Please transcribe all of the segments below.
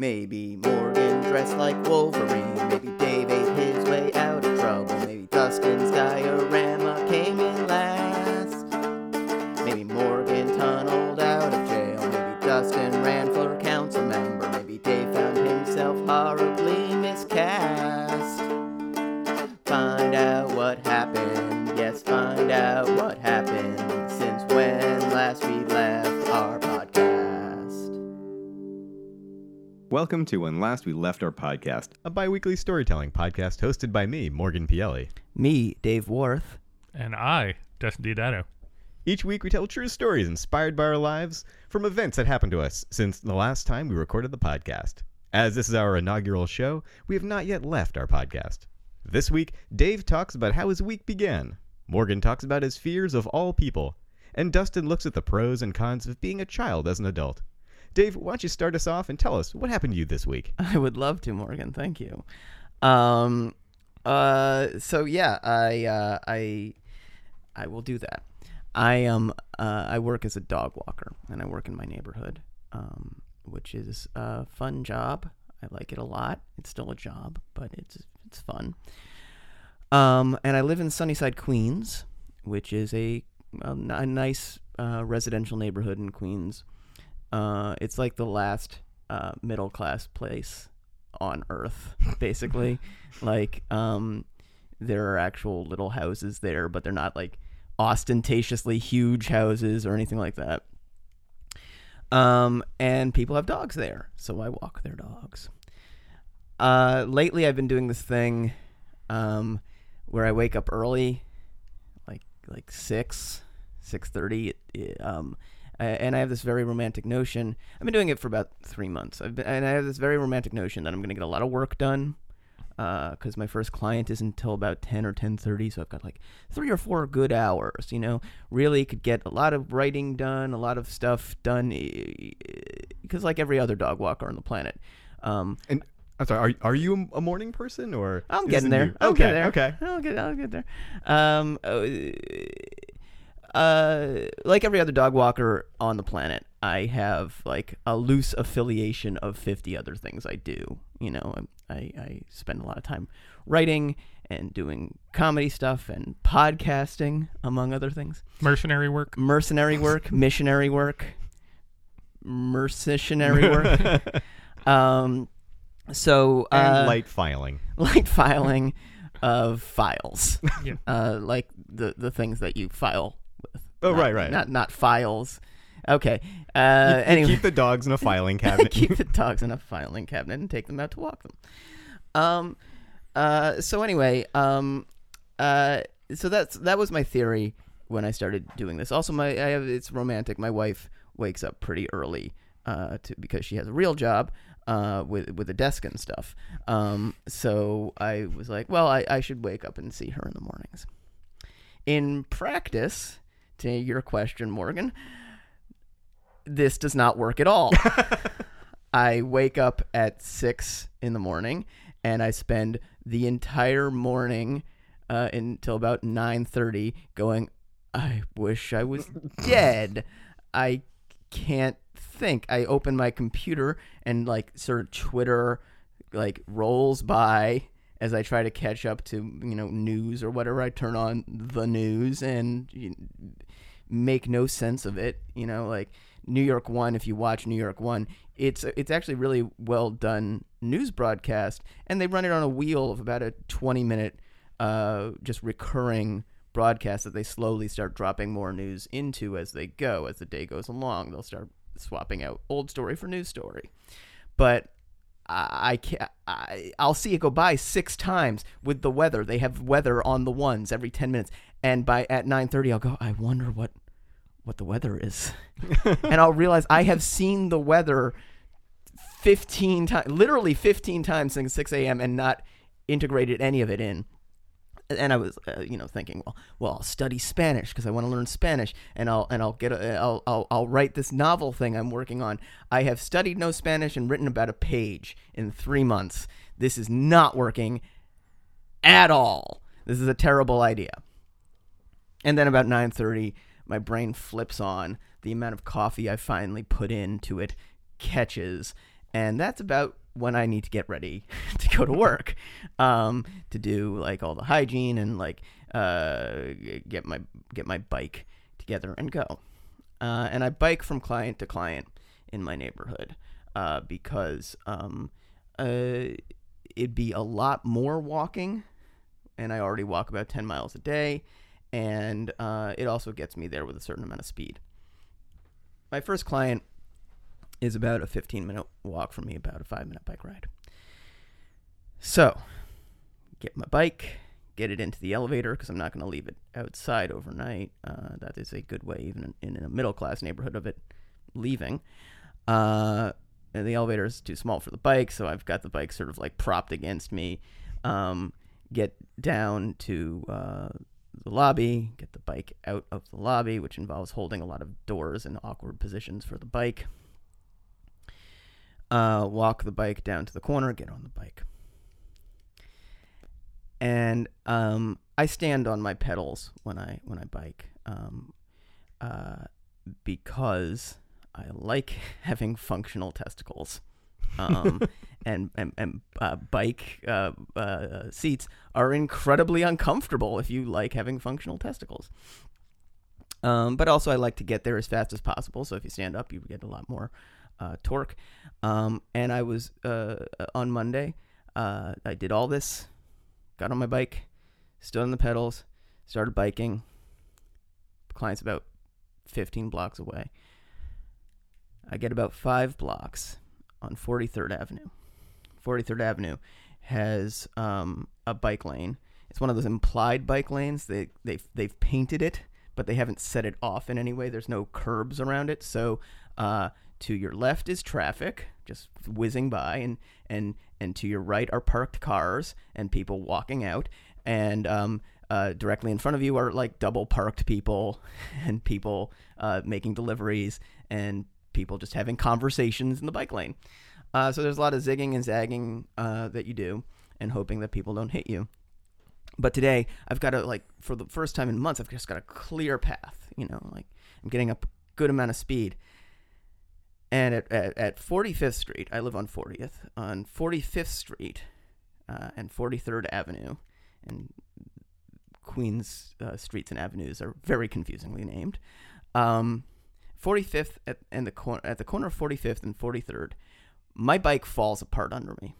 Maybe Morgan dressed like Wolverine. Maybe Dave ate Welcome to When Last We Left Our Podcast, a bi weekly storytelling podcast hosted by me, Morgan Pielli. Me, Dave Worth. And I, Dustin Diodato. Each week, we tell true stories inspired by our lives from events that happened to us since the last time we recorded the podcast. As this is our inaugural show, we have not yet left our podcast. This week, Dave talks about how his week began. Morgan talks about his fears of all people. And Dustin looks at the pros and cons of being a child as an adult. Dave, why don't you start us off and tell us what happened to you this week? I would love to, Morgan. Thank you. Um, uh, so yeah, I, uh, I, I will do that. I um, uh, I work as a dog walker, and I work in my neighborhood, um, which is a fun job. I like it a lot. It's still a job, but it's it's fun. Um, and I live in Sunnyside, Queens, which is a a nice uh, residential neighborhood in Queens. Uh, it's like the last uh, middle class place on earth, basically. like, um, there are actual little houses there, but they're not like ostentatiously huge houses or anything like that. Um, and people have dogs there, so I walk their dogs. Uh, lately, I've been doing this thing um, where I wake up early, like like six, six thirty. Um, and I have this very romantic notion. I've been doing it for about three months. I've been, and I have this very romantic notion that I'm going to get a lot of work done because my first client isn't until about 10 or 10.30 so i've got like three or four good hours you know really could get a lot of writing done a lot of stuff done because like every other dog walker on the planet um, And I'm sorry, are, are you a morning person or? I'm getting there. I'm okay, getting there. okay. I'll get. I'll get there. Um, uh, like every other dog walker on the planet, I have like a loose affiliation of 50 other things I do. You know, I, I, I spend a lot of time writing and doing comedy stuff and podcasting, among other things. Mercenary work. Mercenary work, missionary work, mercenary work. um, so And uh, light filing. light filing of files. Yeah. Uh, like the the things that you file with. Oh, Not- right, right. Not not files. Okay. Uh, You anyway, Keep the dogs in a filing cabinet. keep the dogs in a filing cabinet and take them out to walk them. Um. Uh. So anyway. Um. Uh. So that's that was my theory when I started doing this. Also, my I have it's romantic. My wife wakes up pretty early. Uh, to, because she has a real job, uh, with with a desk and stuff. Um, so I was like, well, I, I should wake up and see her in the mornings. In practice, to your question, Morgan, this does not work at all. I wake up at six in the morning, and I spend the entire morning uh, until about nine thirty going. I wish I was dead. I can't think. I open my computer and like sort of Twitter like rolls by as I try to catch up to you know news or whatever. I turn on the news and make no sense of it. You know, like New York One. If you watch New York One, it's it's actually really well done news broadcast, and they run it on a wheel of about a twenty minute, uh, just recurring broadcast that they slowly start dropping more news into as they go. As the day goes along, they'll start swapping out old story for new story, but. I, can't. I, I'll see it go by six times with the weather. They have weather on the ones every ten minutes, and by at nine thirty, I'll go. I wonder what what the weather is, and I'll realize I have seen the weather fifteen times, literally fifteen times since six a.m. and not integrated any of it in. And I was, uh, you know, thinking, well, well, I'll study Spanish because I want to learn Spanish, and I'll and I'll get, a, I'll, I'll I'll write this novel thing I'm working on. I have studied no Spanish and written about a page in three months. This is not working at all. This is a terrible idea. And then about 9:30, my brain flips on. The amount of coffee I finally put into it catches, and that's about when I need to get ready to go to work, um, to do like all the hygiene and like uh, get my get my bike together and go. Uh, and I bike from client to client in my neighborhood uh, because um, uh, it'd be a lot more walking, and I already walk about ten miles a day, and uh, it also gets me there with a certain amount of speed. My first client is about a 15 minute walk from me, about a five minute bike ride. So, get my bike, get it into the elevator because I'm not going to leave it outside overnight. Uh, that is a good way, even in, in a middle class neighborhood, of it leaving. Uh, the elevator is too small for the bike, so I've got the bike sort of like propped against me. Um, get down to uh, the lobby, get the bike out of the lobby, which involves holding a lot of doors in awkward positions for the bike. Uh, walk the bike down to the corner, get on the bike. And um, I stand on my pedals when I when I bike um, uh, because I like having functional testicles. Um, and and, and uh, bike uh, uh, seats are incredibly uncomfortable if you like having functional testicles. Um, but also, I like to get there as fast as possible. So if you stand up, you get a lot more uh, torque. Um, and I was uh, on Monday. Uh, I did all this, got on my bike, stood on the pedals, started biking. The client's about 15 blocks away. I get about five blocks on 43rd Avenue. 43rd Avenue has um, a bike lane. It's one of those implied bike lanes. They they've they've painted it, but they haven't set it off in any way. There's no curbs around it. So uh, to your left is traffic just whizzing by, and and and to your right are parked cars and people walking out, and um, uh, directly in front of you are like double parked people and people uh, making deliveries and people just having conversations in the bike lane. Uh, so there's a lot of zigging and zagging uh, that you do, and hoping that people don't hit you. But today, I've got a like for the first time in months, I've just got a clear path. You know, like I'm getting a good amount of speed. And at, at, at 45th Street, I live on 40th. On 45th Street uh, and 43rd Avenue, and Queens uh, streets and avenues are very confusingly named. Um, 45th at, and the cor- at the corner of 45th and 43rd, my bike falls apart under me.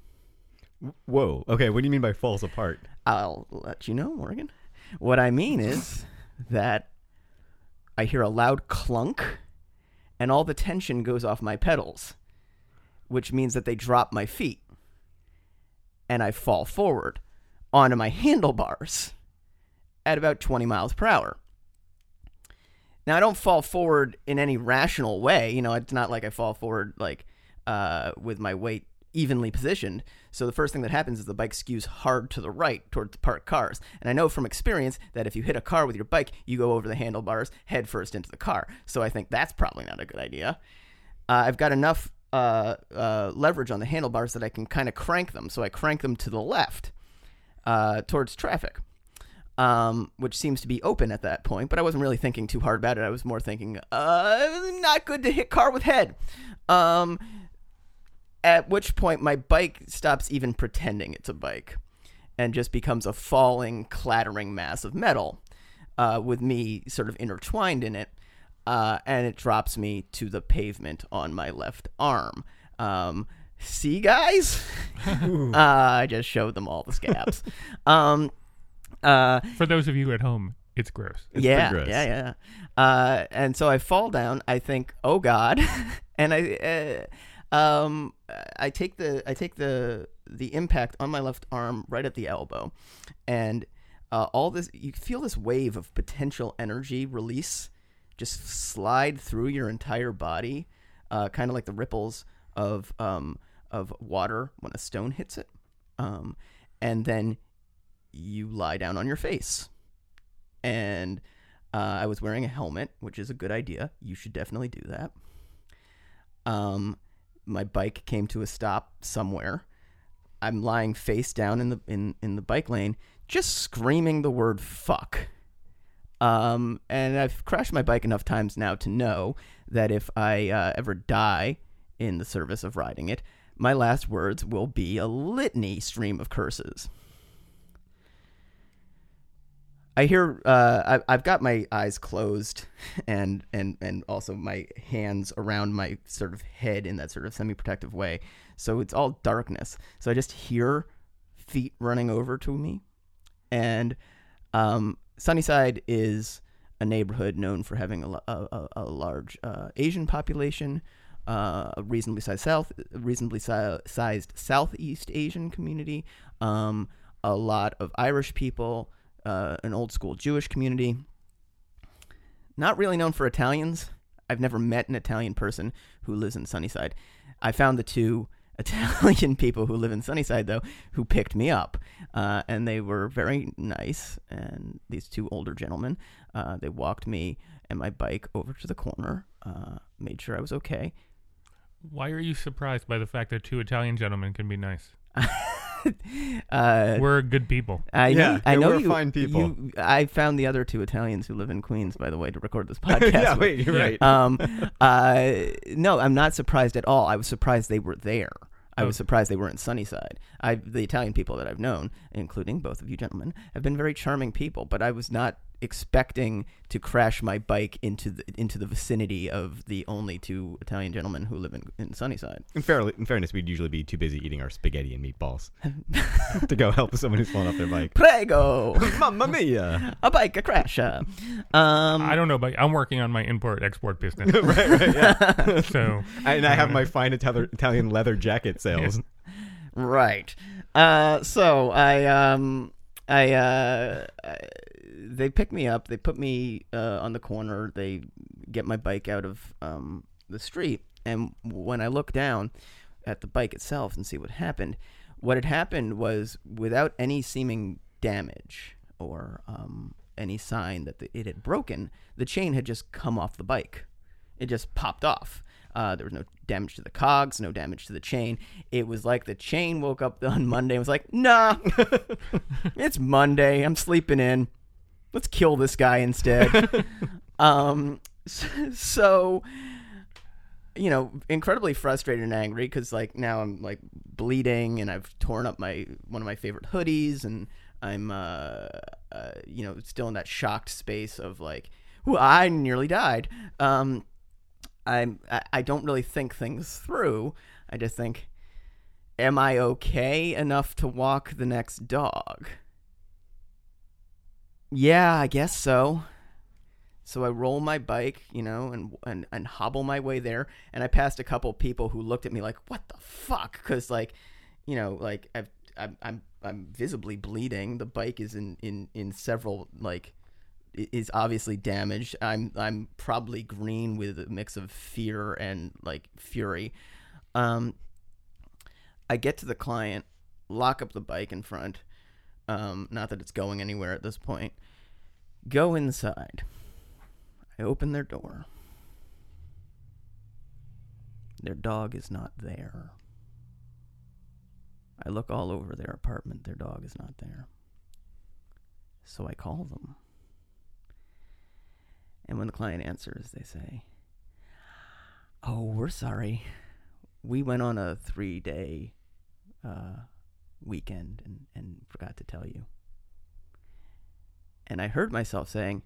Whoa. Okay, what do you mean by falls apart? I'll let you know, Morgan. What I mean is that I hear a loud clunk and all the tension goes off my pedals, which means that they drop my feet and I fall forward onto my handlebars at about 20 miles per hour. Now, I don't fall forward in any rational way. You know, it's not like I fall forward like uh, with my weight evenly positioned. So the first thing that happens is the bike skews hard to the right towards the parked cars. And I know from experience that if you hit a car with your bike, you go over the handlebars head first into the car. So I think that's probably not a good idea. Uh, I've got enough uh, uh, leverage on the handlebars that I can kind of crank them. So I crank them to the left uh, towards traffic. Um, which seems to be open at that point, but I wasn't really thinking too hard about it. I was more thinking, uh, not good to hit car with head. Um, at which point my bike stops even pretending it's a bike and just becomes a falling, clattering mass of metal uh, with me sort of intertwined in it. Uh, and it drops me to the pavement on my left arm. Um, see, guys? uh, I just showed them all the scabs. um, uh, For those of you at home, it's gross. It's yeah, gross. yeah, yeah. Uh, and so I fall down. I think, oh God, and I, uh, um, I take the I take the the impact on my left arm right at the elbow, and uh, all this you feel this wave of potential energy release just slide through your entire body, uh, kind of like the ripples of um, of water when a stone hits it, um, and then you lie down on your face and uh, I was wearing a helmet, which is a good idea. You should definitely do that. Um, my bike came to a stop somewhere. I'm lying face down in the in, in the bike lane, just screaming the word "fuck." Um, and I've crashed my bike enough times now to know that if I uh, ever die in the service of riding it, my last words will be a litany stream of curses. I hear uh, I, I've got my eyes closed and and and also my hands around my sort of head in that sort of semi-protective way. So it's all darkness. So I just hear feet running over to me, and um, Sunnyside is a neighborhood known for having a, a, a, a large uh, Asian population, uh, a reasonably sized south, reasonably si- sized Southeast Asian community, um, a lot of Irish people, uh, an old school Jewish community. Not really known for Italians. I've never met an Italian person who lives in Sunnyside. I found the two Italian people who live in Sunnyside, though, who picked me up. Uh, and they were very nice. And these two older gentlemen, uh, they walked me and my bike over to the corner, uh, made sure I was okay. Why are you surprised by the fact that two Italian gentlemen can be nice? uh, We're good people. I, Yeah, I they know were you, fine people. you- I found the other two Italians who live in Queens, by the way, to record this podcast. yeah, with. wait, you're right. um, uh, no, I'm not surprised at all. I was surprised they were there. I was surprised they were in Sunnyside. I, the Italian people that I've known, including both of you gentlemen, have been very charming people. But I was not expecting to crash my bike into the into the vicinity of the only two Italian gentlemen who live in, in Sunnyside. In, fairly, in fairness, we'd usually be too busy eating our spaghetti and meatballs to go help someone who's fallen off their bike. Prego, Mamma mia! a bike a crash. Um, I don't know, but I'm working on my import export business. right, right, yeah. so and I have my fine Ital- Italian leather jacket sales. Right. Uh, so I um I uh I- they pick me up. They put me uh, on the corner. They get my bike out of um the street, and when I look down at the bike itself and see what happened, what had happened was without any seeming damage or um any sign that the, it had broken, the chain had just come off the bike. It just popped off. Uh, there was no damage to the cogs, no damage to the chain. It was like the chain woke up on Monday and was like, nah, it's Monday. I'm sleeping in. Let's kill this guy instead. um, so, you know, incredibly frustrated and angry because like now I'm like bleeding and I've torn up my one of my favorite hoodies and I'm uh, uh you know still in that shocked space of like, well, I nearly died. Um, I'm I, I don't really think things through. I just think, am I okay enough to walk the next dog? Yeah, I guess so. So I roll my bike, you know, and and and hobble my way there. And I passed a couple people who looked at me like, "What the fuck?" Because like, you know, like I've, I'm I'm I'm visibly bleeding. The bike is in in in several like is obviously damaged. I'm I'm probably green with a mix of fear and like fury. Um, I get to the client, lock up the bike in front. Um, not that it's going anywhere at this point. Go inside. I open their door. Their dog is not there. I look all over their apartment. Their dog is not there. So I call them. And when the client answers, they say, Oh, we're sorry. We went on a three day uh, weekend and, and forgot to tell you. And I heard myself saying,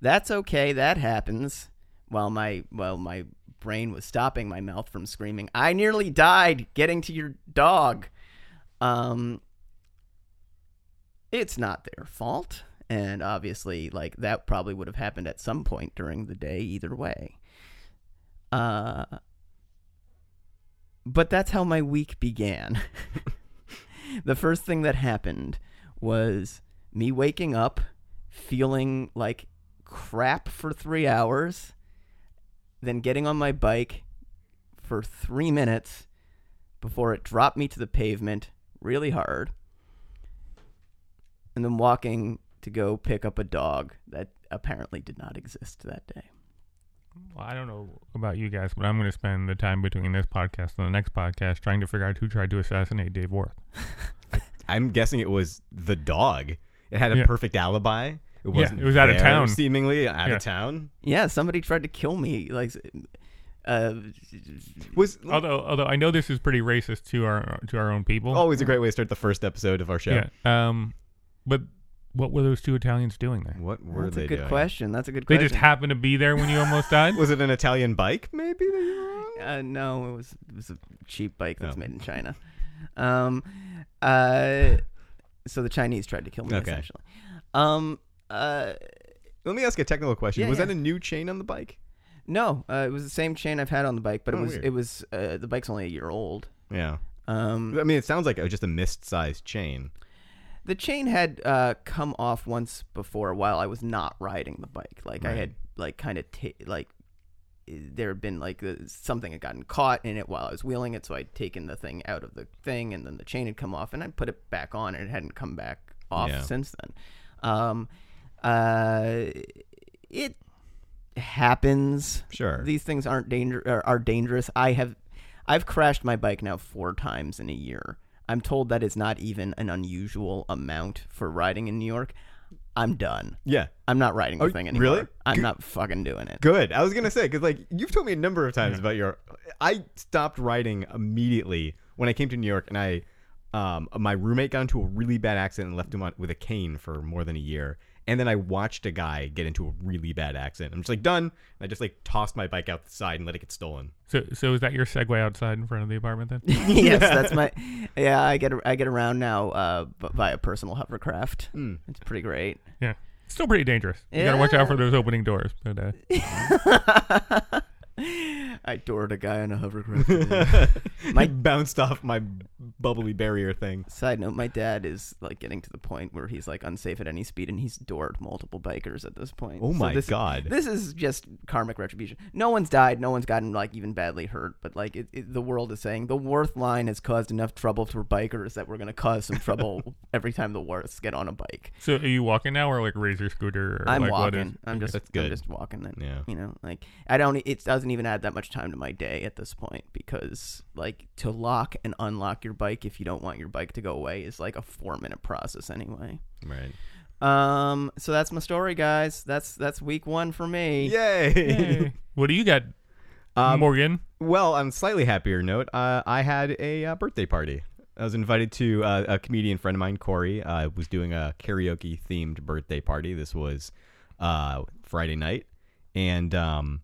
That's okay, that happens. While my while my brain was stopping my mouth from screaming, I nearly died getting to your dog. Um it's not their fault. And obviously, like that probably would have happened at some point during the day, either way. Uh, but that's how my week began. the first thing that happened was me waking up, feeling like crap for three hours, then getting on my bike for three minutes before it dropped me to the pavement really hard, and then walking to go pick up a dog that apparently did not exist that day. Well, I don't know about you guys, but I'm going to spend the time between this podcast and the next podcast trying to figure out who tried to assassinate Dave Worth. I'm guessing it was the dog. It had a Yeah. perfect alibi. It wasn't it was out of town. seemingly out Yeah. of town. Yeah, somebody tried to kill me. Like, uh, Was Although, although I know this is pretty racist to our to our own people. always a great way to start the first episode of our show. yeah. Um, but what were those two Italians doing there? What were they? that's they a good doing? question. That's a good question. They question. just happened to be there when you almost died. Was it an Italian bike? Maybe. That you were on? Uh, no, it was it was a cheap bike that's Oh. made in China. Um, uh, so the Chinese tried to kill me Okay. essentially. Um, uh, Let me ask a technical question. Yeah, was yeah. that a new chain on the bike? no, uh, it was the same chain I've had on the bike, but Oh, it was weird. it was uh, the bike's only a year old. Yeah. Um, I mean, it sounds like just a mist-sized chain. The chain had uh, come off once before while I was not riding the bike. Like I had like kind of ta- like there had been like uh, something had gotten caught in it while I was wheeling it, so I'd taken the thing out of the thing, and then the chain had come off, and I'd put it back on, and it hadn't come back off Yeah. since then. Um, uh, it happens. Sure. These things aren't danger are, are dangerous. I have I've crashed my bike now four times in a year. I'm told that is not even an unusual amount for riding in New York. I'm done. yeah. I'm not riding the thing anymore. really? I'm Good- not fucking doing it. Good. I was gonna say because like you've told me a number of times about your. I stopped riding immediately when I came to New York, and I, um, my roommate got into a really bad accident and left him on with a cane for more than a year. And then I watched a guy get into a really bad accident. I'm just like done. And I just like tossed my bike out the side and let it get stolen. So, so is that your segue outside in front of the apartment then? yes, that's my. Yeah, I get I get around now uh, by a personal hovercraft. Hmm. It's pretty great. yeah. Still pretty dangerous. You gotta watch out for those opening doors. But uh, I doored a guy on a hovercraft. today. My bounced off my bubbly barrier thing. Side note: My dad is like getting to the point where he's like unsafe at any speed, and he's doored multiple bikers at this point. Oh So my this- god. This is just karmic retribution. No one's died. No one's gotten like even badly hurt. But like it, it, the world is saying the Worth line has caused enough trouble for bikers that we're gonna cause some trouble every time the Worths get on a bike. so are you walking now or like razor scooter? Or I'm like what is- walking. I'm just That's I'm good. just walking. Then Yeah. you know, like I don't. It doesn't even add that much time to my day at this point because like to lock and unlock your bike if you don't want your bike to go away is like a four minute process anyway. Right. Um. So that's my story, guys. That's that's week one for me. Yay. Hey, what do you got, Um, Morgan? Well, on a slightly happier note, uh, I had a uh, birthday party. I was invited to uh, a comedian friend of mine, Corey. Uh, was doing a karaoke themed birthday party. This was uh, Friday night, and um,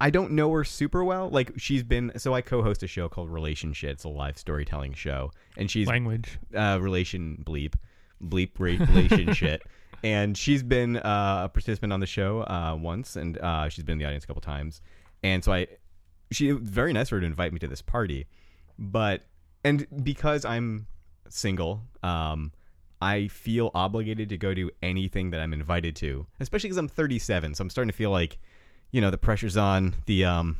I don't know her super well. Like she's been, so I co-host a show called Relationship. It's a live storytelling show, and she's Language. uh, relation bleep bleep rate relation. And she's been uh, a participant on the show uh, once, and uh, she's been in the audience a couple times. And so I, she very nice for her to invite me to this party, but and because I'm single, um, I feel obligated to go to anything that I'm invited to, especially because I'm 37. So I'm starting to feel like, you know, the pressure's on. The um,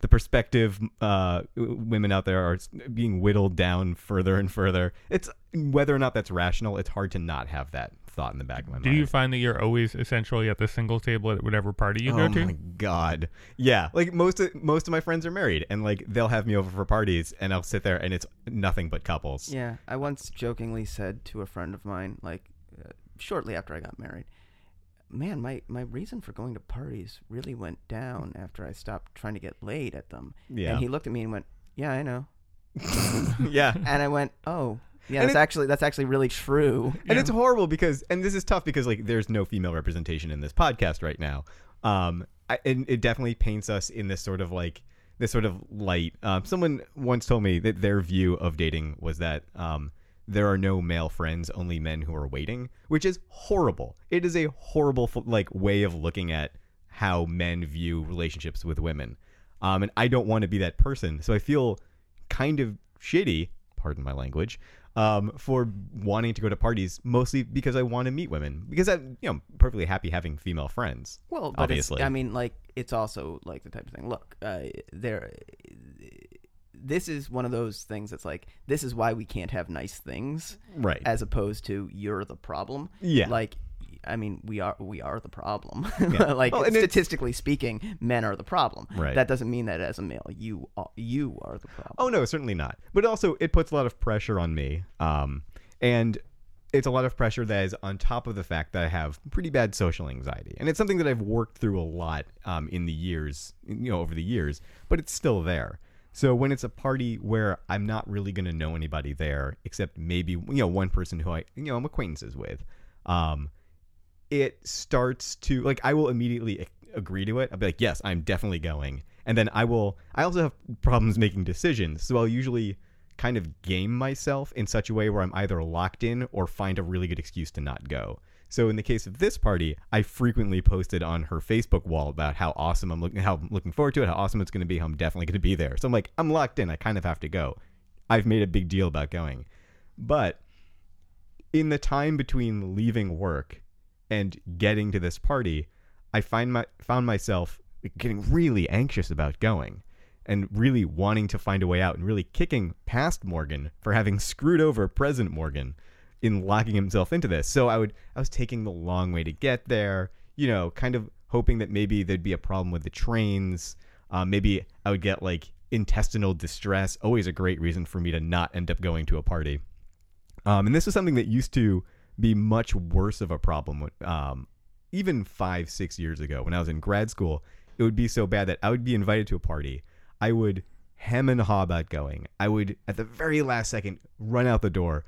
the perspective uh, women out there are being whittled down further and further. It's whether or not that's rational. It's hard to not have that thought in the back of my Do mind. Do you find that you're always essentially at the single table at whatever party you oh go to? Oh my god, yeah. Like most of most of my friends are married, and like they'll have me over for parties, and I'll sit there, and it's nothing but couples. Yeah, I once jokingly said to a friend of mine, like uh, shortly after I got married, "Man, my my reason for going to parties really went down after I stopped trying to get laid at them." Yeah. And he looked at me and went, "Yeah, I know." yeah. And I went, "Oh, yeah, And that's it- actually that's actually really true." And it's horrible because, and this is tough because like there's no female representation in this podcast right now. Um, I, and it definitely paints us in this sort of like this sort of light. Um, someone once told me that their view of dating was that um, there are no male friends, only men who are waiting, which is horrible. It is a horrible like way of looking at how men view relationships with women. Um, and I don't want to be that person, so I feel kind of shitty. Pardon my language um, for wanting to go to parties, mostly because I want to meet women. Because I'm, you know, perfectly happy having female friends. Well, obviously. I mean, like it's also like the type of thing. Look, uh, there. This is one of those things that's like this is why we can't have nice things, Right. as opposed to you're the problem. Yeah. Like, I mean, we are we are the problem. Yeah. like Well, statistically speaking, men are the problem. Right. That doesn't mean that as a male, you are, you are the problem. oh no, certainly not. But also, it puts a lot of pressure on me. Um, and it's a lot of pressure that is on top of the fact that I have pretty bad social anxiety, and it's something that I've worked through a lot um, in the years, you know, over the years, but it's still there. So when it's a party where I'm not really going to know anybody there, except maybe you know one person who I you know I'm acquaintances with, um, it starts to like I will immediately agree to it. I'll be like, yes, I'm definitely going, and then I will. I also have problems making decisions, so I'll usually kind of game myself in such a way where I'm either locked in or find a really good excuse to not go. So in the case of this party, I frequently posted on her Facebook wall about how awesome I'm looking, how I'm looking forward to it, how awesome it's going to be, how I'm definitely going to be there. So I'm like, I'm locked in. I kind of have to go. I've made a big deal about going, but in the time between leaving work and getting to this party, I find my found myself getting really anxious about going and really wanting to find a way out and really kicking past Morgan for having screwed over present Morgan in locking himself into this. So I would I was taking the long way to get there, you know, kind of hoping that maybe there'd be a problem with the trains. Um, maybe I would get like intestinal distress. Always a great reason for me to not end up going to a party. Um, and this was something that used to be much worse of a problem um, even five, six years ago when I was in grad school. It would be so bad that I would be invited to a party. I would hem and haw about going. I would, at the very last second, run out the door,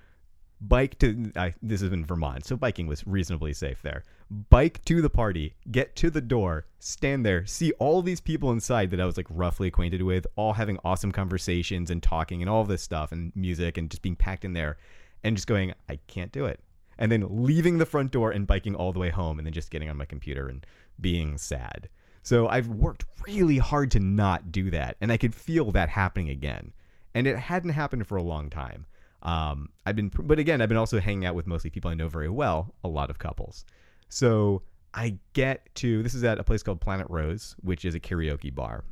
bike to. I, this is in Vermont, so biking was reasonably safe there. Bike to the party, get to the door, stand there, see all these people inside that I was like roughly acquainted with, all having awesome conversations and talking and all this stuff and music and just being packed in there, and just going, I can't do it. And then leaving the front door and biking all the way home, and then just getting on my computer and being sad. So I've worked really hard to not do that, and I could feel that happening again. And it hadn't happened for a long time. Um, I've been, but again, I've been also hanging out with mostly people I know very well, a lot of couples. So I get to this is at a place called Planet Rose, which is a karaoke bar.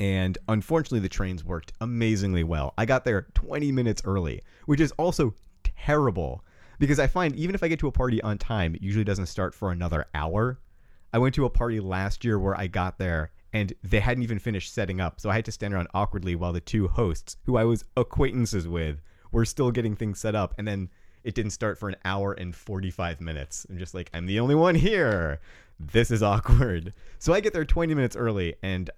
And unfortunately, the trains worked amazingly well. I got there 20 minutes early, which is also terrible because I find even if I get to a party on time, it usually doesn't start for another hour. I went to a party last year where I got there and they hadn't even finished setting up, so I had to stand around awkwardly while the two hosts, who I was acquaintances with, were still getting things set up. And then it didn't start for an hour and 45 minutes. I'm just like, I'm the only one here. This is awkward. So I get there 20 minutes early and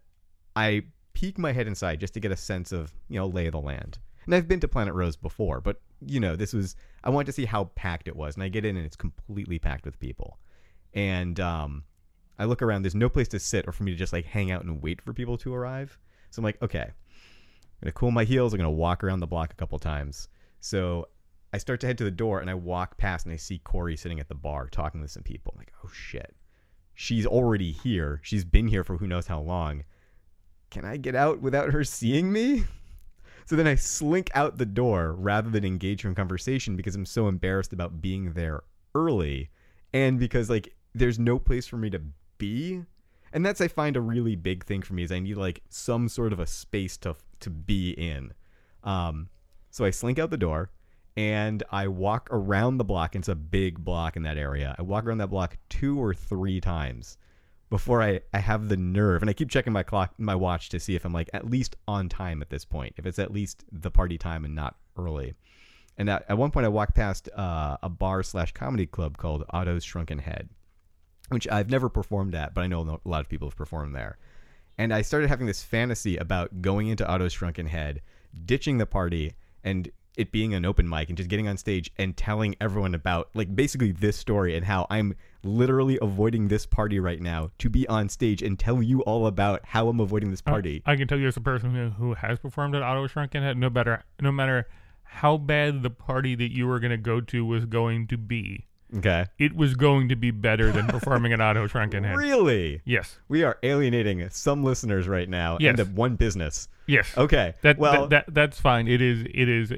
I peek my head inside just to get a sense of, you know, lay of the land. And I've been to Planet Rose before, but, you know, this was, I wanted to see how packed it was. And I get in and it's completely packed with people. And um, I look around, there's no place to sit or for me to just like hang out and wait for people to arrive. So I'm like, okay, I'm gonna cool my heels. I'm gonna walk around the block a couple times. So I start to head to the door and I walk past and I see Corey sitting at the bar talking to some people. I'm like, oh shit, she's already here. She's been here for who knows how long. Can I get out without her seeing me? So then I slink out the door rather than engage in conversation because I'm so embarrassed about being there early and because like there's no place for me to be. And that's I find a really big thing for me is I need like some sort of a space to to be in. Um so I slink out the door and I walk around the block. It's a big block in that area. I walk around that block two or three times before I, I have the nerve. And I keep checking my clock, my watch to see if I'm like at least on time at this point, if it's at least the party time and not early. And at, at one point, I walked past uh, a bar slash comedy club called Otto's Shrunken Head, which I've never performed at, but I know a lot of people have performed there. And I started having this fantasy about going into Otto's Shrunken Head, ditching the party, and it being an open mic and just getting on stage and telling everyone about like basically this story and how I'm literally avoiding this party right now to be on stage and tell you all about how I'm avoiding this party. I, can tell you as a person who, who has performed at Otto Shrunken Head, no matter no matter how bad the party that you were going to go to was going to be, okay. it was going to be better than performing an Otto Shrunken Head. Really? Yes, We are alienating some listeners right now Yes. into one business. yes. Okay. That, well, that, that that's fine. It is it is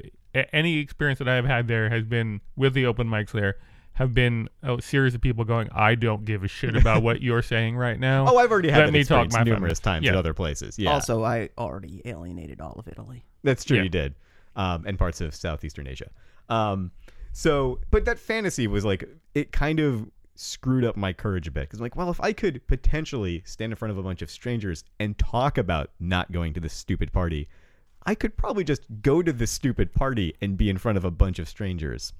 any experience that I've had there has been with the open mics there have been a series of people going, I don't give a shit about what you're saying right now. oh, I've already had let that me talk my numerous family. times Yeah. at other places. Yeah. Also, I already alienated all of Italy. That's true. Yeah. You did, um, and parts of southeastern Asia. Um, so, but that fantasy was like it kind of screwed up my courage a bit because I'm like, well, if I could potentially stand in front of a bunch of strangers and talk about not going to this stupid party, I could probably just go to this stupid party and be in front of a bunch of strangers.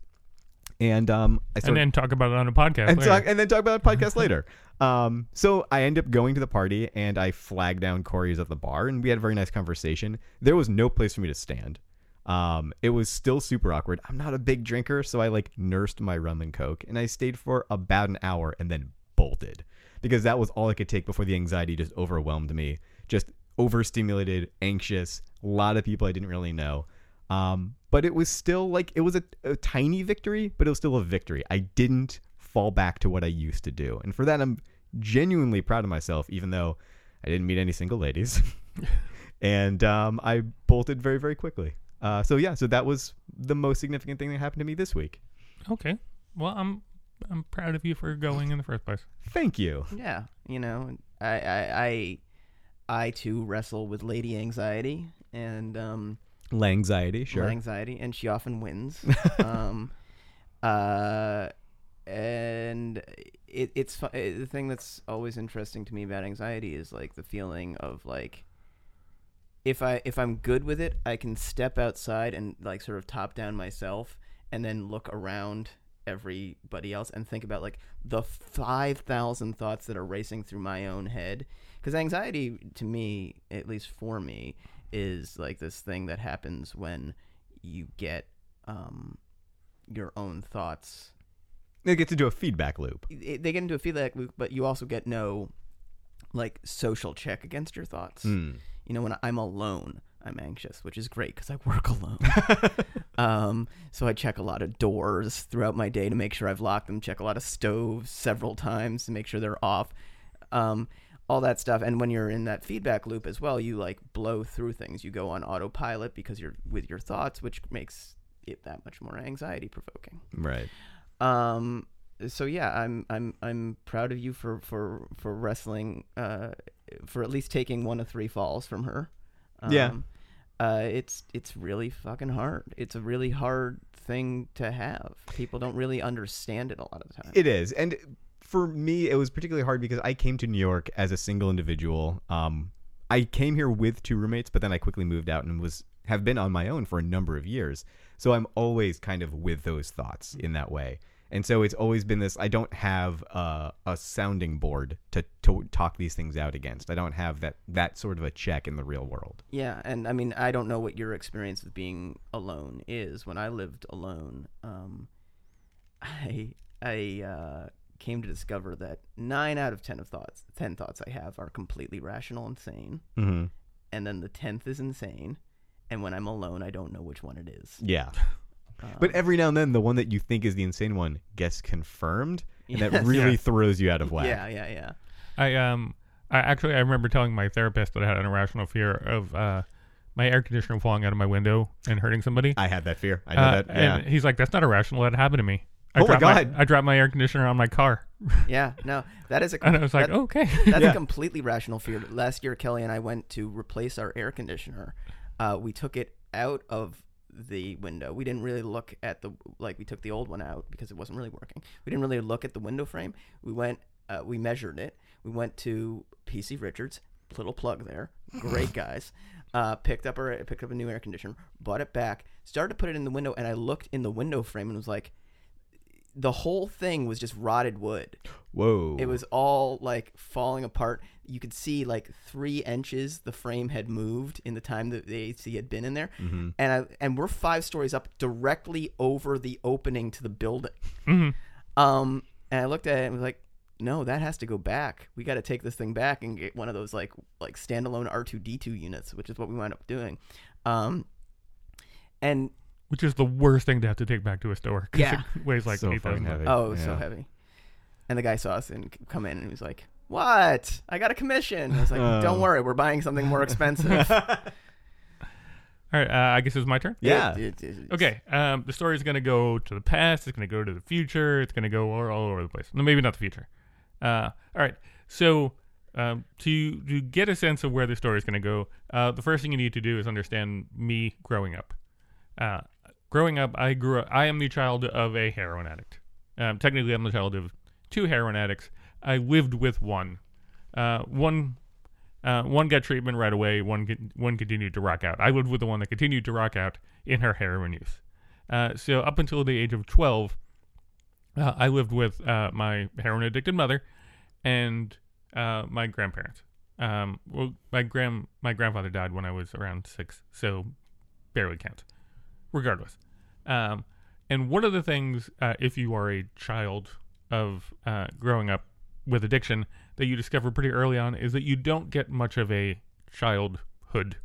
and um, I and then talk about it on a podcast. and later. talk and then talk about a podcast later. Um, so I end up going to the party and I flag down Corey's at the bar and we had a very nice conversation. There was no place for me to stand. Um, it was still super awkward. I'm not a big drinker, so I like nursed my rum and coke and I stayed for about an hour and then bolted because that was all I could take before the anxiety just overwhelmed me. Just overstimulated, anxious, a lot of people I didn't really know. Um, but it was still like it was a, a tiny victory, but it was still a victory. I didn't fall back to what I used to do, and for that I'm genuinely proud of myself. Even though I didn't meet any single ladies, and um, I bolted very very quickly. Uh, so yeah, so that was the most significant thing that happened to me this week. okay. Well, I'm I'm proud of you for going in the first place. Thank you. Yeah, you know, I I I, I too wrestle with lady anxiety and um Anxiety, sure. anxiety, and she often wins. um, uh, and it, it's fu- uh, the thing that's always interesting to me about anxiety is like the feeling of like if I if I'm good with it, I can step outside and like sort of top down myself, and then look around everybody else and think about like the 5000 thoughts that are racing through my own head because anxiety to me at least for me is like this thing that happens when you get um your own thoughts It gets into a feedback loop. it, they get into a feedback loop but you also get no like social check against your thoughts Hmm. You know when i'm alone i'm anxious which is great because i work alone. Um, so i check a lot of doors throughout my day to make sure i've locked them check a lot of stoves several times to make sure they're off um, all that stuff. And when you're in that feedback loop as well you like blow through things. You go on autopilot because you're with your thoughts which makes it that much more anxiety provoking Right. um so yeah i'm i'm i'm proud of you for for for wrestling uh for at least taking one of three falls from her um, Yeah. uh it's it's really fucking hard it's a really hard thing to have people don't really understand it a lot of the time It is, and for me, it was particularly hard because I came to New York as a single individual. Um, I came here with two roommates, but then I quickly moved out and was have been on my own for a number of years. So I'm always kind of with those thoughts in that way. And so it's always been this. I don't have uh, a sounding board to, to talk these things out against. I don't have that that sort of a check in the real world. Yeah, and I mean, I don't know what your experience with being alone is. When I lived alone, um, I I uh, came to discover that nine out of ten of thoughts, ten thoughts I have, are completely rational and sane, Mm-hmm. and then the tenth is insane. And when I'm alone, I don't know which one it is. Yeah. Um, But every now and then, the one that you think is the insane one gets confirmed, and that really Yeah. throws you out of whack. yeah, yeah, yeah. I um I actually I remember telling my therapist that I had an irrational fear of uh my air conditioner falling out of my window and hurting somebody. I had that fear. I know Uh, that. Yeah. And he's like, "That's not irrational. That happened to me." I Oh my dropped God. I dropped my air conditioner on my car, Yeah, no, that is a. and I was like, that- "Okay." That's Yeah. a completely rational fear. Last year, Kelly and I went to replace our air conditioner. Uh, we took it out of the window. We didn't really look at the like. We took the old one out because it wasn't really working. We didn't really look at the window frame. We went. Uh, we measured it. We went to PC Richards. Little plug there. Great guys. Uh, picked up our picked up a new air conditioner. Bought it back. Started to put it in the window, and I looked in the window frame and was like, the whole thing was just rotted wood. Whoa. It was all like falling apart. You could see like three inches the frame had moved in the time that the AC had been in there, Mm-hmm. and I and we're five stories up, directly over the opening to the building. Mhm. Um, and I looked at it and was like, "No, that has to go back. We got to take this thing back and get one of those like like standalone R two D two units, which is what we wound up doing." Um, and Which is the worst thing to have to take back to a store. 'cause Yeah. it weighs like So eight thousand fucking pounds. heavy. Oh, it was so Yeah. heavy. And the guy saw us and c- come in and he was like, "What? I got a commission." I was like, Oh. "Don't worry, we're buying something more expensive." All right, uh, I guess it's my turn. Yeah. It- it- it's- Okay, um, the story is going to go to the past. It's going to go to the future. It's going to go all, all over the place. No, maybe not the future. Uh, all right. So um, to to get a sense of where the story is going to go, uh, the first thing you need to do is understand me growing up. Uh, growing up, I grew. Up, I am the child of a heroin addict. Um, technically, I'm the child of two heroin addicts. I lived with one. Uh, one uh, one got treatment right away. One con- one continued to rock out. I lived with the one that continued to rock out in her heroin use. Uh, so up until the age of 12, uh, I lived with uh, my heroin addicted mother and uh, my grandparents. Um, well, my grand my grandfather died when I was around six, so barely counts. Regardless, um, and one of the things, uh, if you are a child of uh, growing up with addiction, that you discover pretty early on is that you don't get much of a childhood.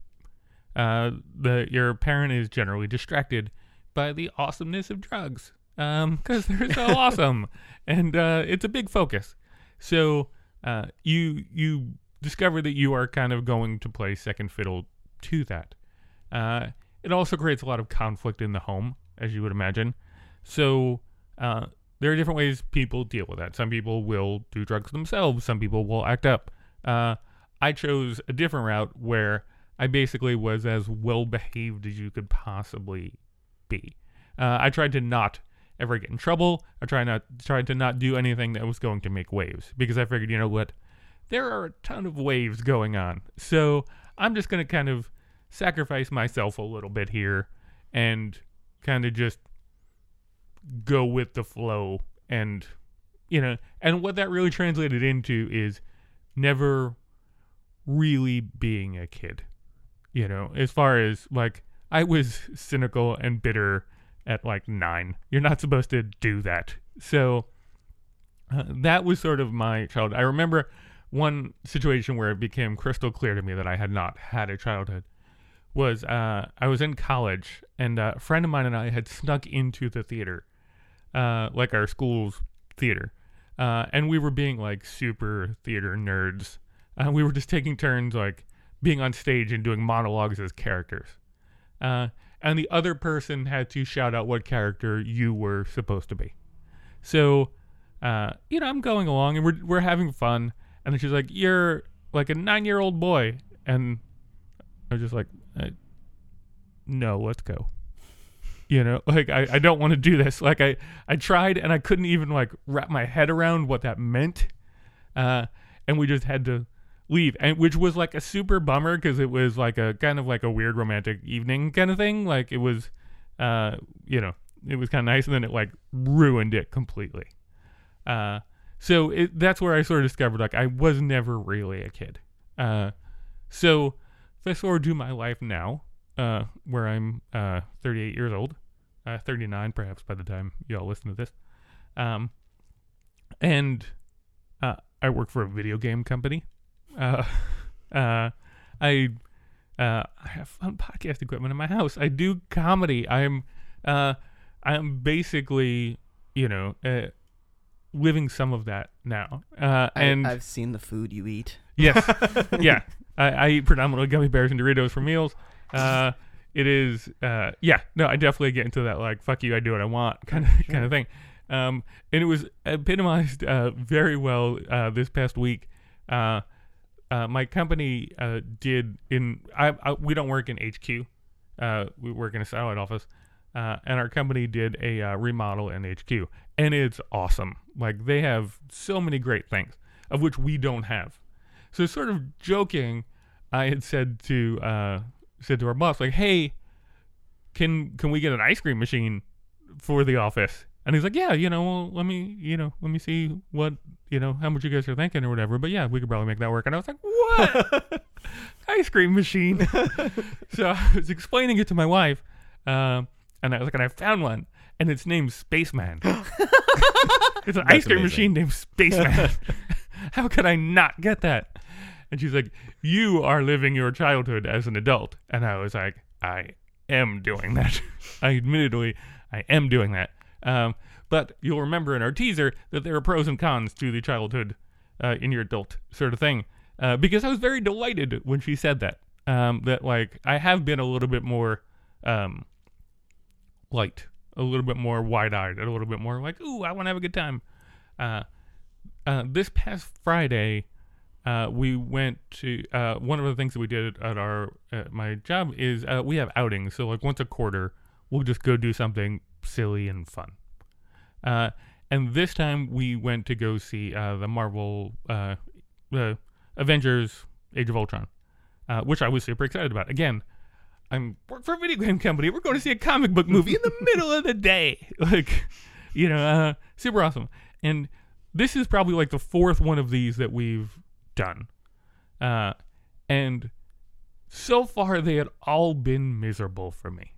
Uh, the your parent is generally distracted by the awesomeness of drugs, because they're so awesome, and uh, it's a big focus. So uh, you you discover that you are kind of going to play second fiddle to that. It also creates a lot of conflict in the home, as you would imagine. So uh, there are different ways people deal with that. Some people will do drugs themselves. Some people will act up. Uh, I chose a different route where I basically was as well behaved as you could possibly be. Uh, I tried to not ever get in trouble. I tried not tried to not do anything that was going to make waves because I figured, you know what, there are a ton of waves going on. So I'm just going to kind of sacrifice myself a little bit here and kind of just go with the flow and you know and what that really translated into is never really being a kid you know as far as like i was cynical and bitter at like 9 you're not supposed to do that. So uh, that was sort of my childhood. I remember one situation where it became crystal clear to me that I had not had a childhood was uh, I was in college and uh, a friend of mine and I had snuck into the theater, uh, like our school's theater, uh, and we were being like super theater nerds. Uh, we were just taking turns like being on stage and doing monologues as characters, uh, and the other person had to shout out what character you were supposed to be. So, you know, I'm going along and we're we're having fun. And then she's like, "You're like a nine-year-old boy," and I was just like, "No, let's go." You know, like I, I don't want to do this. Like I, I tried and I couldn't even like wrap my head around what that meant, uh, and we just had to leave, and which was like a super bummer because it was like a kind of like a weird romantic evening kind of thing. Like it was, uh, you know, it was kind of nice, and then it like ruined it completely. Uh, so it, that's where I sort of discovered like I was never really a kid. Uh, so fast forward to my life now, uh, where I'm uh, 38 years old, uh, 39 perhaps by the time y'all listen to this, um, and uh, I work for a video game company. Uh, uh, I uh, I have fun podcast equipment in my house. I do comedy. I'm uh, I'm basically you know. Uh, living some of that now. Uh, and I, have seen the food you eat. Yes, yeah. I, I, eat predominantly gummy bears and Doritos for meals. Uh, it is, uh, yeah. No, I definitely get into that like "fuck you, I do what I want" kind of kind of thing. Um, and it was epitomized uh, very well uh, this past week. Uh, my company did in I, I, we don't work in HQ. we work in a satellite office. Uh, and our company did a uh, remodel in HQ, and it's awesome. Like they have so many great things, of which we don't have. So, sort of joking, I had said to uh, said to our boss, like, "Hey, can can we get an ice cream machine for the office?" And he's like, "Yeah, you know, well, let me, you know, let me see what, you know, how much you guys are thinking or whatever." But yeah, we could probably make that work. And I was like, "What? ice cream machine?" so I was explaining it to my wife. Uh, and I was like, and I found one, and it's named Spaceman. it's an That's ice cream amazing. machine named Spaceman. How could I not get that? And she's like, You are living your childhood as an adult. And I was like, I am doing that. I admittedly, I am doing that. Um, but you'll remember in our teaser that there are pros and cons to the childhood uh, in your adult sort of thing. Uh, because I was very delighted when she said that. Um, that like I have been a little bit more um, light, a little bit more wide eyed, a little bit more like, ooh, I want to have a good time. Uh, uh, this past Friday, uh, we went to uh, one of the things that we did at our at my job is uh, we have outings. So like once a quarter, we'll just go do something silly and fun. Uh, and this time we went to go see the Marvel the Avengers Age of Ultron, which I was super excited about. Again, I'm work for a video game company. We're going to see a comic book movie in the middle of the day. Like, you know, uh, super awesome. And this is probably like the fourth one of these that we've done. Uh, and so far they had all been miserable for me.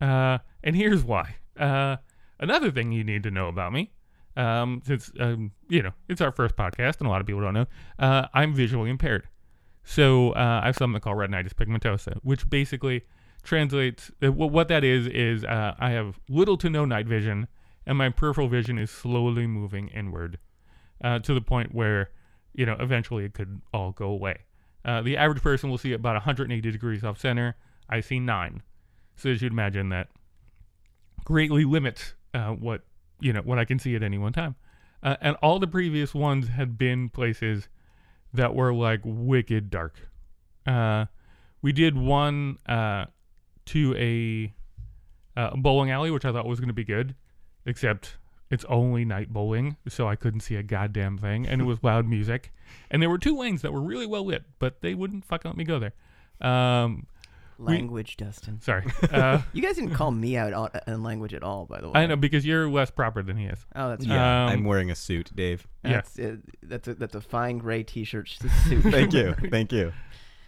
Uh, and here's why. Uh, another thing you need to know about me, um, since um, you know it's our first podcast and a lot of people don't know, uh, I'm visually impaired. So uh, I have something called retinitis pigmentosa, which basically translates. Uh, what that is is uh, I have little to no night vision, and my peripheral vision is slowly moving inward uh, to the point where you know eventually it could all go away. Uh, the average person will see about 180 degrees off center. I see nine, so as you'd imagine that greatly limits uh, what you know what I can see at any one time. Uh, and all the previous ones had been places that were like wicked dark. Uh, we did one uh, to a, uh, bowling alley, which I thought was going to be good, except it's only night bowling, so I couldn't see a goddamn thing, and it was loud music. And there were two lanes that were really well lit, but they wouldn't fucking let me go there. Um, Language, Dustin. sorry. Uh, You guys didn't call me out on, in language at all, by the way. I know because you're less proper than he is. Oh, that's Yeah, Um, I'm wearing a suit, Dave. yeah. That's, uh, that's a that's a fine gray T-shirt suit. Thank you, thank you.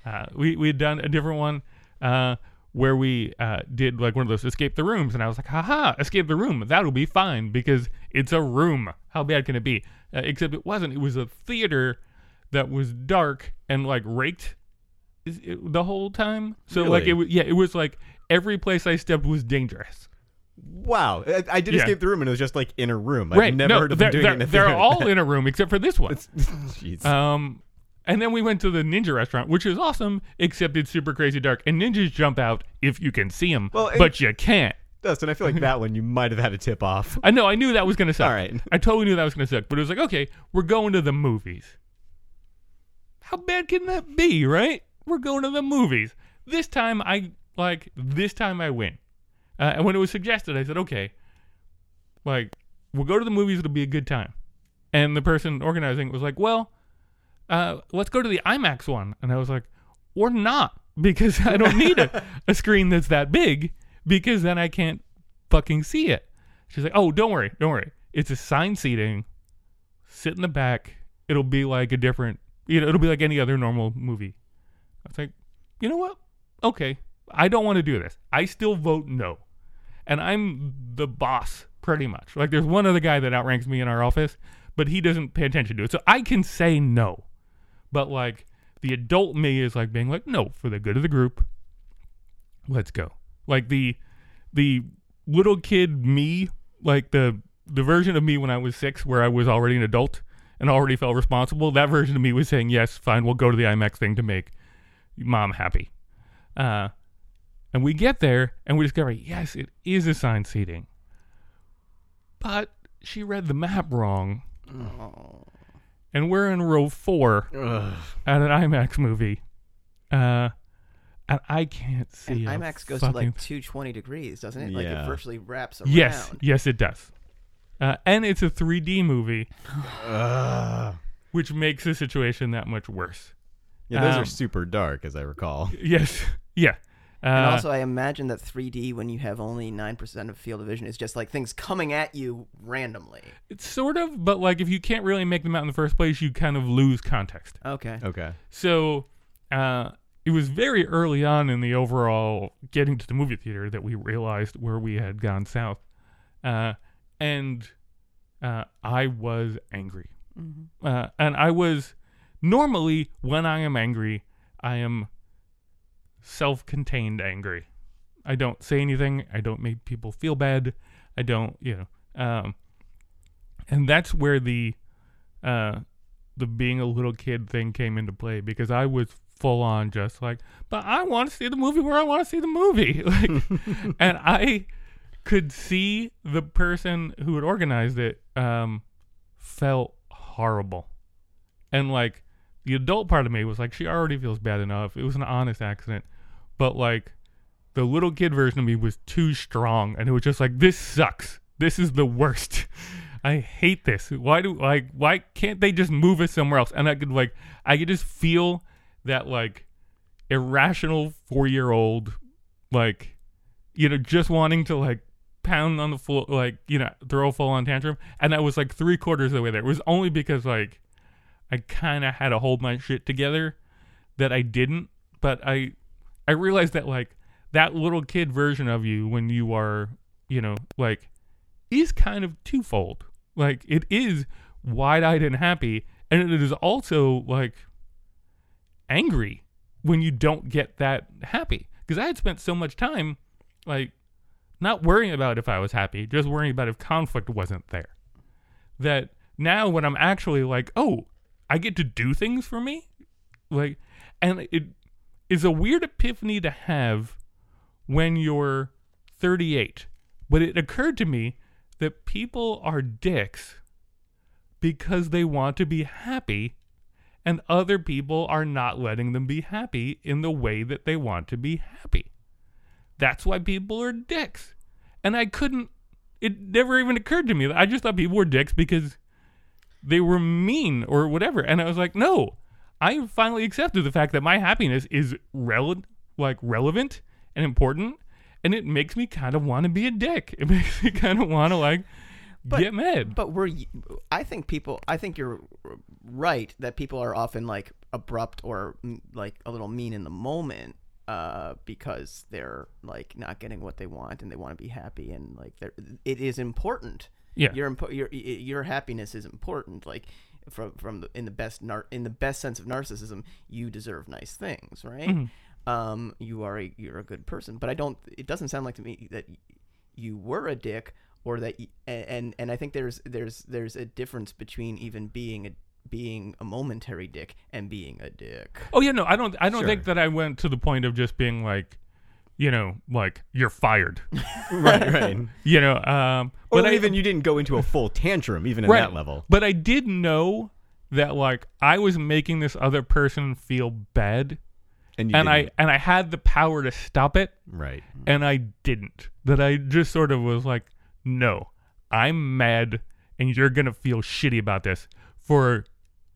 Uh, we we had done a different one uh, where we uh, did like one of those escape the rooms, and I was like, haha, escape the room. That'll be fine because it's a room. How bad can it be? Uh, except it wasn't. It was a theater that was dark and like raked the whole time. So like it was yeah, it was like every place I stepped was dangerous. Wow, I, I did Yeah. escape the room, and it was just like in a room. I've right? never no, heard of them doing it in a they're all in a room except for this one. Jeez. Um, and then we went to the ninja restaurant, which is awesome, except it's super crazy dark. And ninjas jump out if you can see them, Well, but you can't. Dustin, I feel like that one you might have had a tip off. I know, I knew that was gonna suck. All right. I totally knew that was gonna suck. But it was like, okay, we're going to the movies. How bad can that be, right? We're going to the movies. This time, I like. This time, I win. Uh, and when it was suggested, I said, okay, like we'll go to the movies. It'll be a good time. And the person organizing was like, well, uh, let's go to the IMAX one. And I was like, or not, because I don't need a, a screen that's that big, because then I can't fucking see it. She's like, oh, don't worry, don't worry. It's assigned seating. Sit in the back. It'll be like a different, you know, it'll be like any other normal movie. I was like, you know what? Okay, I don't want to do this. I still vote no. And I'm the boss, pretty much. Like, there's one other guy that outranks me in our office, but he doesn't pay attention to it. So I can say no. But, like, the adult me is like being like, no, for the good of the group, let's go. Like, the, the little kid me, like the, the version of me when I was six, where I was already an adult and already felt responsible, that version of me was saying, yes, fine, we'll go to the IMAX thing to make mom happy. Uh, and we get there and we discover, yes, it is assigned seating. But she read the map wrong. Oh. And we're in row four Ugh. at an IMAX movie. Uh, and I can't see. And IMAX goes to like 220 degrees, doesn't it? Like Yeah. it virtually wraps around. Yes, yes, it does. Uh, and it's a 3D movie, which makes the situation that much worse. Yeah, those Um, are super dark, as I recall. Yes, yeah. Uh, And also, I imagine that 3D, when you have only 9% of field of vision, is just like things coming at you randomly. it's sort of, but like if you can't really make them out in the first place, you kind of lose context. Okay. Okay. So uh, it was very early on in the overall getting to the movie theater that we realized where we had gone south. Uh, and uh, I was angry. Mm-hmm. Uh, and I was normally, when I am angry, I am self contained angry. I don't say anything. I don't make people feel bad. I don't, you know. Um, and that's where the uh, the being a little kid thing came into play because I was full on just like, but I want to see the movie where I want to see the movie. Like, and I could see the person who had organized it um, felt horrible. And like the adult part of me was like, she already feels bad enough. It was an honest accident. But like the little kid version of me was too strong and it was just like, this sucks. This is the worst. I hate this. Why do like why can't they just move us somewhere else? And I could like I could just feel that like irrational four year old like you know, just wanting to like pound on the floor like you know throw a full on tantrum, and I was like three quarters of the way there. It was only because like I kind of had to hold my shit together that I didn't. But I I realized that like that little kid version of you when you are you know like is kind of twofold. Like it is wide eyed and happy, and it is also like angry when you don't get that happy. Because I had spent so much time like not worrying about if I was happy, just worrying about if conflict wasn't there. That now when I'm actually like, oh, I get to do things for me, like, and it is a weird epiphany to have when you're 38. But it occurred to me that people are dicks because they want to be happy and other people are not letting them be happy in the way that they want to be happy. That's why people are dicks. And I couldn't, it never even occurred to me. I just thought people were dicks because they were mean or whatever. And I was like, no, I finally accepted the fact that my happiness is rele- like relevant and important. And it makes me kind of want to be a dick. It makes me kind of want to like But- get mad. But we're, I think people, I think you're right that people are often like abrupt or mm, like a little mean in the moment uh, because they're like not getting what they want and they want to be happy and like they're, it is important. Yeah. Your impo- your your happiness is important. Like from from the, in the best nar- in the best sense of narcissism, you deserve nice things, right? Mm-hmm. Um, you are a you're a good person, but I don't. It doesn't sound like to me that you were a dick or that y- a- and and I think there's there's there's a difference between even being a being a momentary dick and being a dick. Oh yeah, no, I don't. I don't Sure. think that I went to the point of just being like, you know, like you're fired. right, right. you know, um, Or but I, even you didn't go into a full tantrum, even at right, that level. But I did know that like I was making this other person feel bad, And you and I didn't. and I had the power to stop it, right. and I didn't. That I just sort of was like, no, I'm mad, and you're gonna feel shitty about this for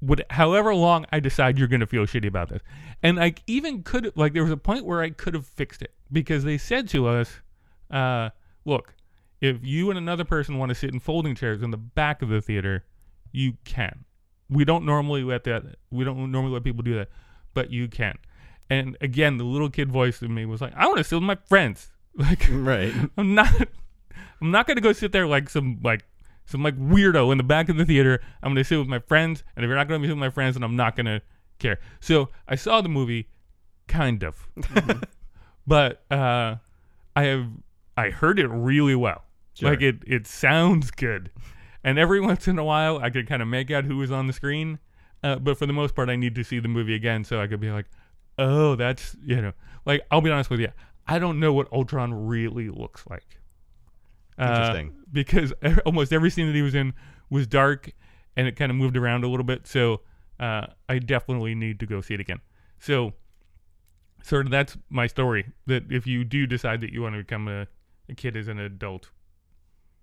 what, however long I decide you're gonna feel shitty about this. And I even could like there was a point where I could have fixed it because they said to us, uh, look, if you and another person want to sit in folding chairs in the back of the theater, you can. We don't normally let that. We don't normally let people do that, but you can. And again, the little kid voice in me was like, I want to sit with my friends. Like Right. I'm not I'm not gonna go sit there like some like some like weirdo in the back of the theater. I'm gonna sit with my friends, and if you're not gonna be with my friends, then I'm not gonna care. So I saw the movie, kind of, but uh, I have I heard it really well. Sure. Like it it sounds good, and every once in a while I could kind of make out who was on the screen. Uh, but for the most part, I need to see the movie again so I could be like, oh, that's you know, like I'll be honest with you, I don't know what Ultron really looks like. Uh, Interesting. because e- almost every scene that he was in was dark, and it kind of moved around a little bit. So uh, I definitely need to go see it again. So, sort of that's my story. That if you do decide that you want to become a, a kid as an adult,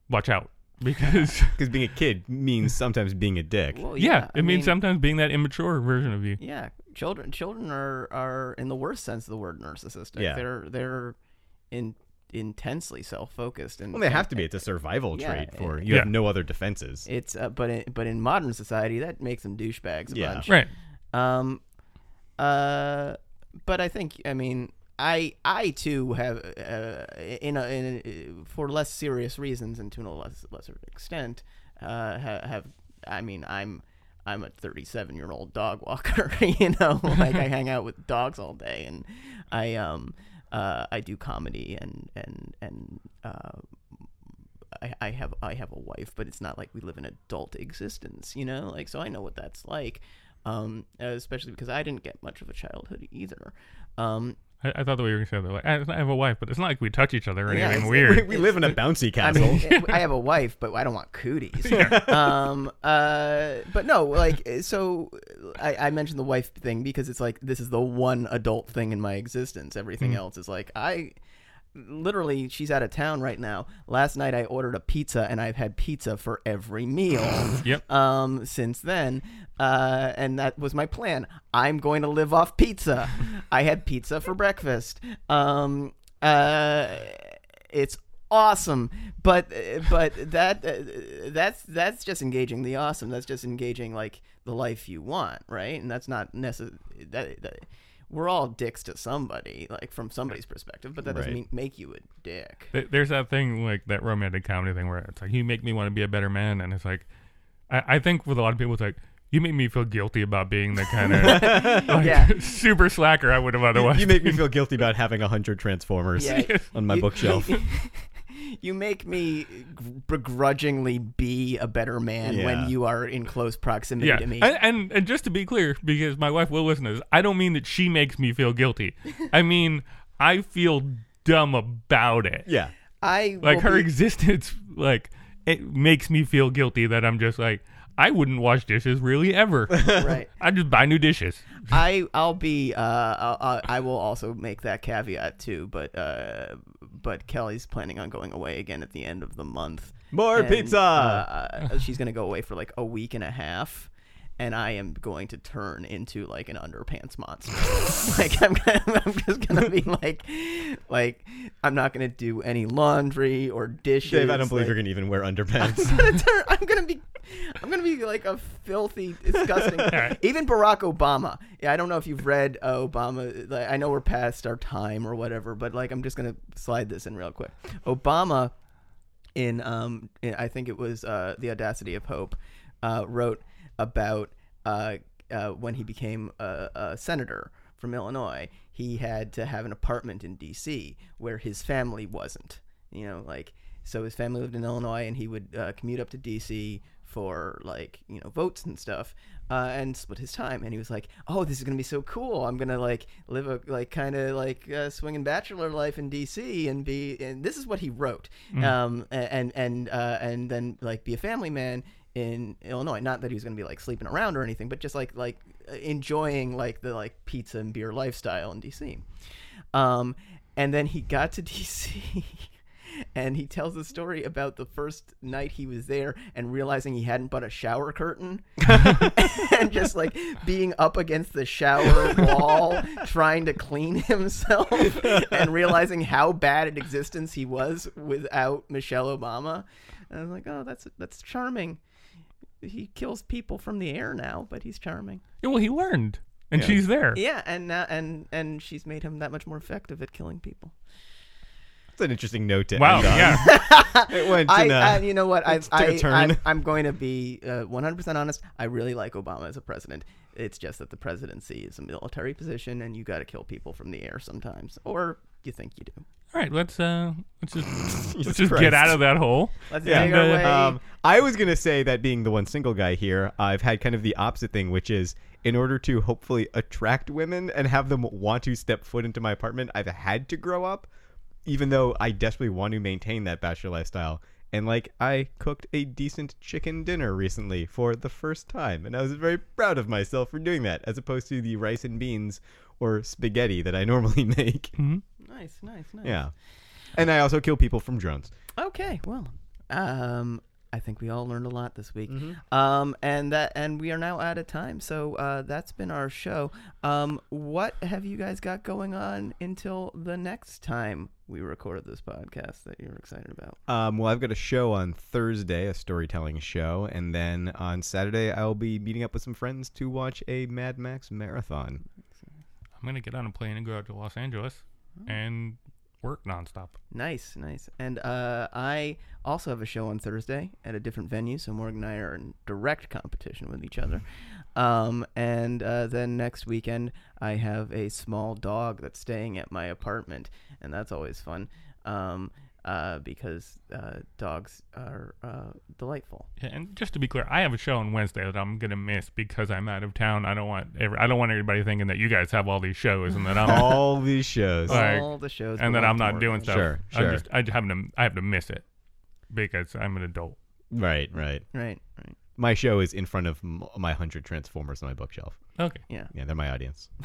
watch out because Because being a kid means sometimes being a dick. Well, yeah, I it means mean, sometimes being that immature version of you. Yeah, children children are are in the worst sense of the word narcissistic. Yeah. They're they're in intensely self focused and Well, they have to be. It's a survival Yeah, trait for it- you have no other defenses. It's uh, but in, but in modern society that makes them douchebags a Yeah. bunch. Right. Um, uh, but I think I mean I I too have uh, in a, in a, for less serious reasons and to a less lesser extent uh, ha, have I mean I'm I'm a 37 year old dog walker you know like I hang out with dogs all day and I um uh, I do comedy and and and uh, I, I have I have a wife, but it's not like we live an adult existence, you know. Like so, I know what that's like, um, especially because I didn't get much of a childhood either. Um, I, I thought the way you were going to say that. Like, I, I have a wife, but it's not like we touch each other or Yeah, anything it's- We, weird. we live in a bouncy I castle. mean, I have a wife, but I don't want cooties. um, uh, but no, like so, I, I mentioned the wife thing because it's like this is the one adult thing in my existence. Everything else is like I. Literally, she's out of town right now. Last night I ordered a pizza, and I've had pizza for every meal. Yep. Um, since then, uh, and that was my plan. I'm going to live off pizza. I had pizza for breakfast. Um, uh, it's awesome. But uh, but that uh, that's that's just engaging the awesome. That's just engaging like the life you want, right? And that's not necessary. That, that we're all dicks to somebody, like from somebody's perspective, but that doesn't Right. mean make you a dick. Th- There's that thing like that romantic comedy thing where it's like you make me want to be a better man, and it's like I, I think with a lot of people it's like you make me feel guilty about being the kind of like, Yeah. super slacker I would have otherwise. you make me feel guilty about having a hundred Transformers Yeah, on my you- bookshelf. You, make me begrudgingly be a better man Yeah. when you are in close proximity yeah, to me. and, and and just to be clear, because my wife will listen to this, I don't mean that she makes me feel guilty. I mean I feel dumb about it. yeah. I like her be- existence like it makes me feel guilty that i'm just like i wouldn't wash dishes really ever right. i just buy new dishes I I'll be uh I'll, I'll, also make that caveat too, but uh but Kelly's planning on going away again at the end of the month. More And, pizza. Uh, she's gonna go away for like a week and a half. And I am going to turn into like an underpants monster. like I'm, gonna, I'm just gonna be like, like I'm not gonna do any laundry or dishes. Dave, I don't believe like- you're gonna even wear underpants. I'm gonna turn- I'm gonna be, I'm gonna be like a filthy, disgusting. right. Even Barack Obama. Yeah, I don't know if you've read uh, Obama. Like, I know we're past our time or whatever, but like I'm just gonna slide this in real quick. Obama, in um, in, I think it was uh, the Audacity of Hope, uh, wrote about uh, uh, when he became a, a senator from Illinois. He had to have an apartment in D.C. where his family wasn't. You know, like so his family lived in Illinois, and he would uh, commute up to D.C. for like you know votes and stuff, uh, and split his time. And he was like, "Oh, this is gonna be so cool! I'm gonna like live a like kind of like uh, swinging bachelor life in D.C. and be." And this is what he wrote, um, and and uh, and then like be a family man in Illinois. Not that he was gonna be like sleeping around or anything, but just like like enjoying like the like pizza and beer lifestyle in D.C. Um, and then he got to DC and he tells a story about the first night he was there and realizing he hadn't bought a shower curtain and just like being up against the shower wall trying to clean himself and realizing how bad an existence he was without Michelle Obama. And I was like, oh, that's that's charming. He kills people from the air now, but he's charming. Yeah, well he learned and Yeah. she's there Yeah, and now and and she's made him that much more effective at killing people. That's an interesting note to wow end on. yeah It went I, in a- I, you know what? I, it took a I, turn. I, I'm going to be uh, 100% honest. I really like Obama as a president. It's just that the presidency is a military position, and you got to kill people from the air sometimes, or you think you do. All right let's uh let's just let's just Christ. get out of that hole Let's Yeah. take our way. Um, I was gonna say that being the one single guy here, I've had kind of the opposite thing, which is in order to hopefully attract women and have them want to step foot into my apartment, I've had to grow up, even though I desperately want to maintain that bachelor lifestyle. And like, I cooked a decent chicken dinner recently for the first time, and I was very proud of myself for doing that, as opposed to the rice and beans or spaghetti that I normally make. nice, nice, nice. Yeah. And I also kill people from drones. Okay, well, um, I think we all learned a lot this week. Mm-hmm. Um, and that, and we are now out of time. So uh, that's been our show. Um, what have you guys got going on until the next time we recorded this podcast that you're excited about? Um, well, I've got a show on Thursday, a storytelling show, and then on Saturday I'll be meeting up with some friends to watch a Mad Max marathon. i'm gonna get on a plane and go out to los angeles Oh. and work nonstop Nice, nice. And uh, I also have a show on Thursday at a different venue, so Morgan and I are in direct competition with each other. Um, and uh, then next weekend, I have a small dog that's staying at my apartment, and that's always fun um, uh, because uh, dogs are uh, delightful. Yeah, and just to be clear, I have a show on Wednesday that I'm gonna miss because I'm out of town. I don't want every, I don't want everybody thinking that you guys have all these shows and that I'm All these shows. Like, All the shows, and that I'm not doing stuff. Sure, I'm sure. just I just have to I have to miss it because I'm an adult. Right, right. Right, right. My show is in front of my 100 Transformers on my bookshelf. Okay, Yeah. Yeah, they're my audience.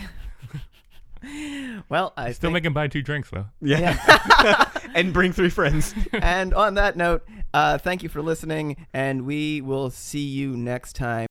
Well, I still think- him buy two drinks though. Yeah. and bring three friends. and on that note, uh, thank you for listening, and we will see you next time.